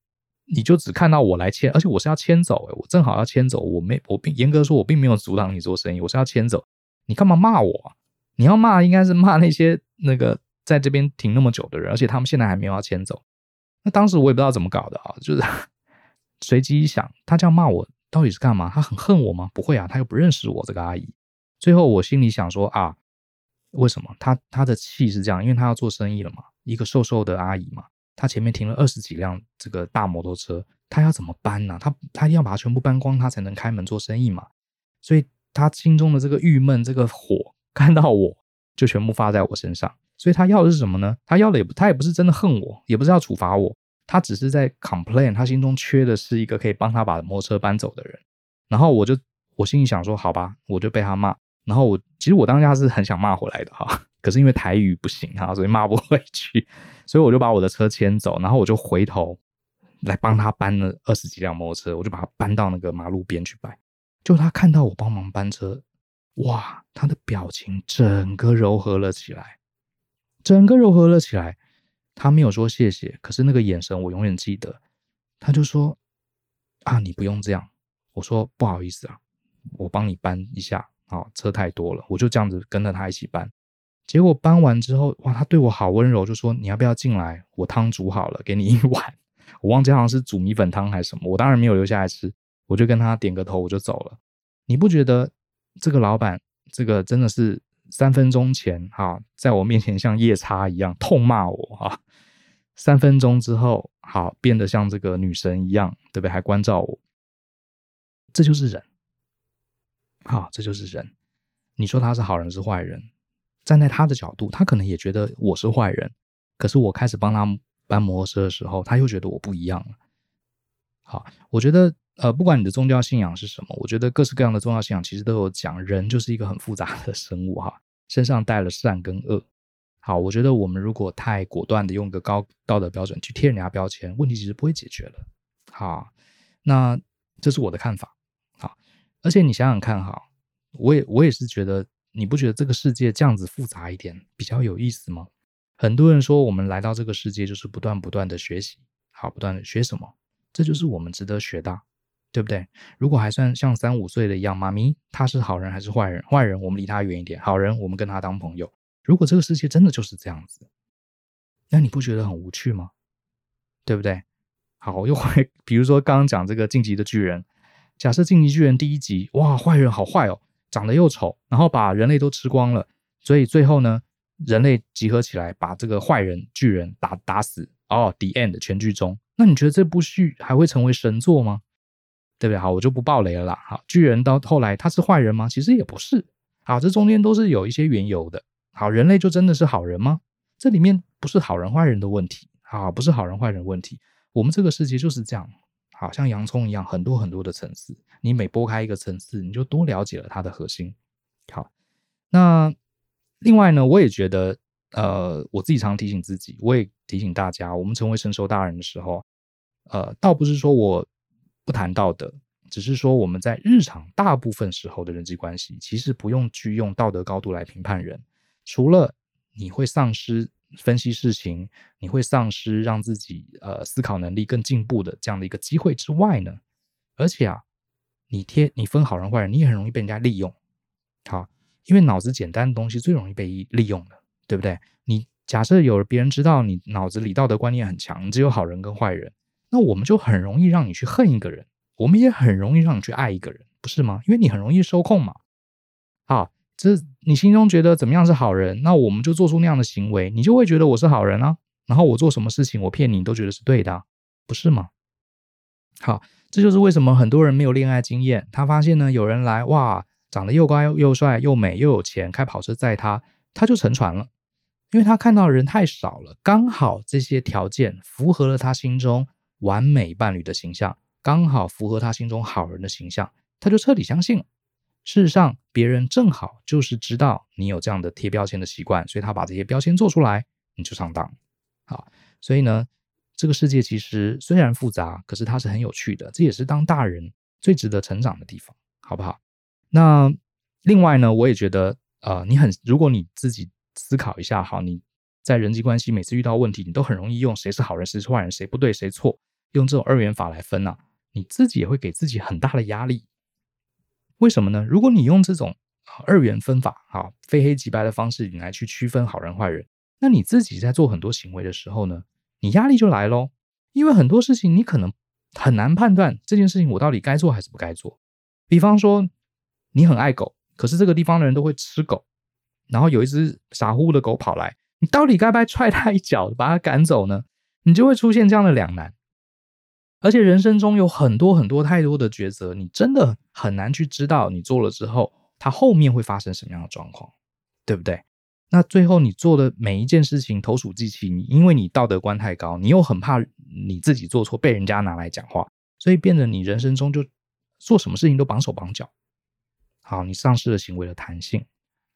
你就只看到我来签，而且我是要牵走，诶，我正好要牵走，我没我并严格说，我并没有阻挡你做生意，我是要牵走，你干嘛骂我啊？你要骂应该是骂那些那个在这边停那么久的人，而且他们现在还没有要迁走。那当时我也不知道怎么搞的啊，就是 随机一想，他这样骂我到底是干嘛？他很恨我吗？不会啊，他又不认识我这个阿姨。最后我心里想说啊，为什么他他的气是这样？因为他要做生意了嘛，一个瘦瘦的阿姨嘛，他前面停了二十几辆这个大摩托车，他要怎么搬呢？他他一定要把它全部搬光，他才能开门做生意嘛。所以他心中的这个郁闷，这个火。看到我就全部发在我身上，所以他要的是什么呢？他要的也不，他也不是真的恨我，也不是要处罚我，他只是在 complain，他心中缺的是一个可以帮他把摩托车搬走的人。然后我就我心里想说，好吧，我就被他骂。然后我其实我当下是很想骂回来的哈，可是因为台语不行哈，所以骂不回去，所以我就把我的车牵走，然后我就回头来帮他搬了二十几辆摩托车，我就把他搬到那个马路边去摆。就他看到我帮忙搬车。哇，他的表情整个柔和了起来，整个柔和了起来。他没有说谢谢，可是那个眼神我永远记得。他就说：“啊，你不用这样。”我说：“不好意思啊，我帮你搬一下。好，车太多了。”我就这样子跟着他一起搬。结果搬完之后，哇，他对我好温柔，就说：“你要不要进来？我汤煮好了，给你一 碗。”我忘记好像是煮米粉汤还是什么。我当然没有留下来吃，我就跟他点个头，我就走了。你不觉得？这个老板，这个真的是三分钟前哈，在我面前像夜叉一样痛骂我哈，三分钟之后好变得像这个女神一样，对不对？还关照我，这就是人，好，这就是人。你说他是好人是坏人？站在他的角度，他可能也觉得我是坏人。可是我开始帮他搬摩托车的时候，他又觉得我不一样了。好，我觉得。呃，不管你的宗教信仰是什么，我觉得各式各样的宗教信仰其实都有讲，人就是一个很复杂的生物哈，身上带了善跟恶。好，我觉得我们如果太果断的用一个高道德标准去贴人家标签，问题其实不会解决了。好，那这是我的看法。好，而且你想想看哈，我也我也是觉得，你不觉得这个世界这样子复杂一点比较有意思吗？很多人说我们来到这个世界就是不断不断的学习，好，不断的学什么？这就是我们值得学的。对不对？如果还算像三五岁的一样，妈咪他是好人还是坏人？坏人我们离他远一点，好人我们跟他当朋友。如果这个世界真的就是这样子，那你不觉得很无趣吗？对不对？好，又会比如说刚刚讲这个晋级的巨人，假设晋级巨人第一集，哇，坏人好坏哦，长得又丑，然后把人类都吃光了，所以最后呢，人类集合起来把这个坏人巨人打打死。哦，the end 全剧终。那你觉得这部剧还会成为神作吗？对不对？好，我就不爆雷了啦。好，巨人到后来他是坏人吗？其实也不是。好，这中间都是有一些缘由的。好，人类就真的是好人吗？这里面不是好人坏人的问题。好，不是好人坏人问题。我们这个世界就是这样，好像洋葱一样，很多很多的层次。你每剥开一个层次，你就多了解了它的核心。好，那另外呢，我也觉得，呃，我自己常提醒自己，我也提醒大家，我们成为成熟大人的时候，呃，倒不是说我。不谈道德，只是说我们在日常大部分时候的人际关系，其实不用去用道德高度来评判人。除了你会丧失分析事情，你会丧失让自己呃思考能力更进步的这样的一个机会之外呢，而且啊，你贴你分好人坏人，你也很容易被人家利用。好，因为脑子简单的东西最容易被利用的，对不对？你假设有别人知道你脑子里道德观念很强，你只有好人跟坏人。那我们就很容易让你去恨一个人，我们也很容易让你去爱一个人，不是吗？因为你很容易受控嘛。好，这你心中觉得怎么样是好人，那我们就做出那样的行为，你就会觉得我是好人啊。然后我做什么事情，我骗你，你都觉得是对的，不是吗？好，这就是为什么很多人没有恋爱经验，他发现呢，有人来，哇，长得又高又帅又美又有钱，开跑车载他，他就沉船了，因为他看到的人太少了，刚好这些条件符合了他心中。完美伴侣的形象刚好符合他心中好人的形象，他就彻底相信了。事实上，别人正好就是知道你有这样的贴标签的习惯，所以他把这些标签做出来，你就上当。好，所以呢，这个世界其实虽然复杂，可是它是很有趣的，这也是当大人最值得成长的地方，好不好？那另外呢，我也觉得，呃，你很，如果你自己思考一下，好，你在人际关系每次遇到问题，你都很容易用谁是好人，谁是坏人，谁不对，谁错，用这种二元法来分啊，你自己也会给自己很大的压力。为什么呢？如果你用这种二元分法，啊，非黑即白的方式，你来去区分好人坏人，那你自己在做很多行为的时候呢，你压力就来喽。因为很多事情你可能很难判断这件事情我到底该做还是不该做。比方说，你很爱狗，可是这个地方的人都会吃狗，然后有一只傻乎乎的狗跑来，你到底该不该踹它一脚把它赶走呢？你就会出现这样的两难。而且人生中有很多很多太多的抉择，你真的很难去知道你做了之后，它后面会发生什么样的状况，对不对？那最后你做的每一件事情投鼠忌器，你因为你道德观太高，你又很怕你自己做错被人家拿来讲话，所以变得你人生中就做什么事情都绑手绑脚。好，你丧失了行为的弹性，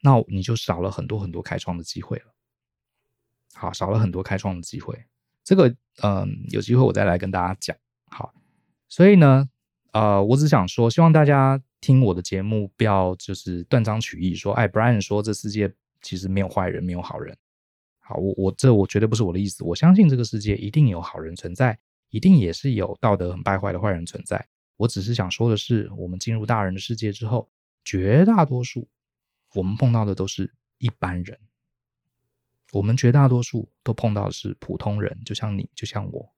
那你就少了很多很多开创的机会了。好，少了很多开创的机会。这个，嗯，有机会我再来跟大家讲。好，所以呢，呃，我只想说，希望大家听我的节目，不要就是断章取义，说，哎，Brian 说这世界其实没有坏人，没有好人。好，我我这我绝对不是我的意思，我相信这个世界一定有好人存在，一定也是有道德很败坏的坏人存在。我只是想说的是，我们进入大人的世界之后，绝大多数我们碰到的都是一般人，我们绝大多数都碰到的是普通人，就像你，就像我。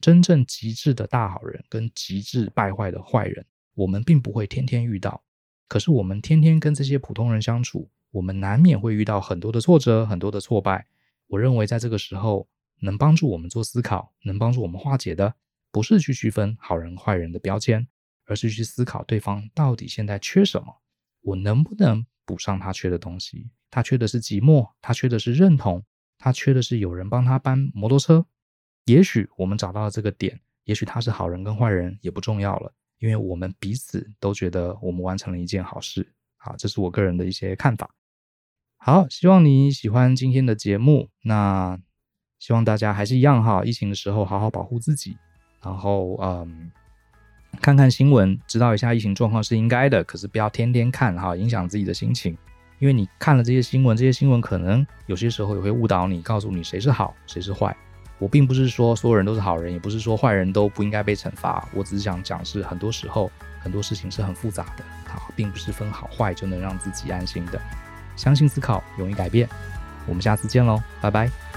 真正极致的大好人跟极致败坏的坏人，我们并不会天天遇到。可是我们天天跟这些普通人相处，我们难免会遇到很多的挫折，很多的挫败。我认为在这个时候，能帮助我们做思考，能帮助我们化解的，不是去区分好人坏人的标签，而是去思考对方到底现在缺什么，我能不能补上他缺的东西？他缺的是寂寞，他缺的是认同，他缺的是有人帮他搬摩托车。也许我们找到了这个点，也许他是好人跟坏人也不重要了，因为我们彼此都觉得我们完成了一件好事。好，这是我个人的一些看法。好，希望你喜欢今天的节目。那希望大家还是一样哈，疫情的时候好好保护自己，然后嗯，看看新闻，知道一下疫情状况是应该的，可是不要天天看哈，影响自己的心情。因为你看了这些新闻，这些新闻可能有些时候也会误导你，告诉你谁是好，谁是坏。我并不是说所有人都是好人，也不是说坏人都不应该被惩罚。我只是想讲，是很多时候很多事情是很复杂的，它，并不是分好坏就能让自己安心的。相信思考，勇于改变。我们下次见喽，拜拜。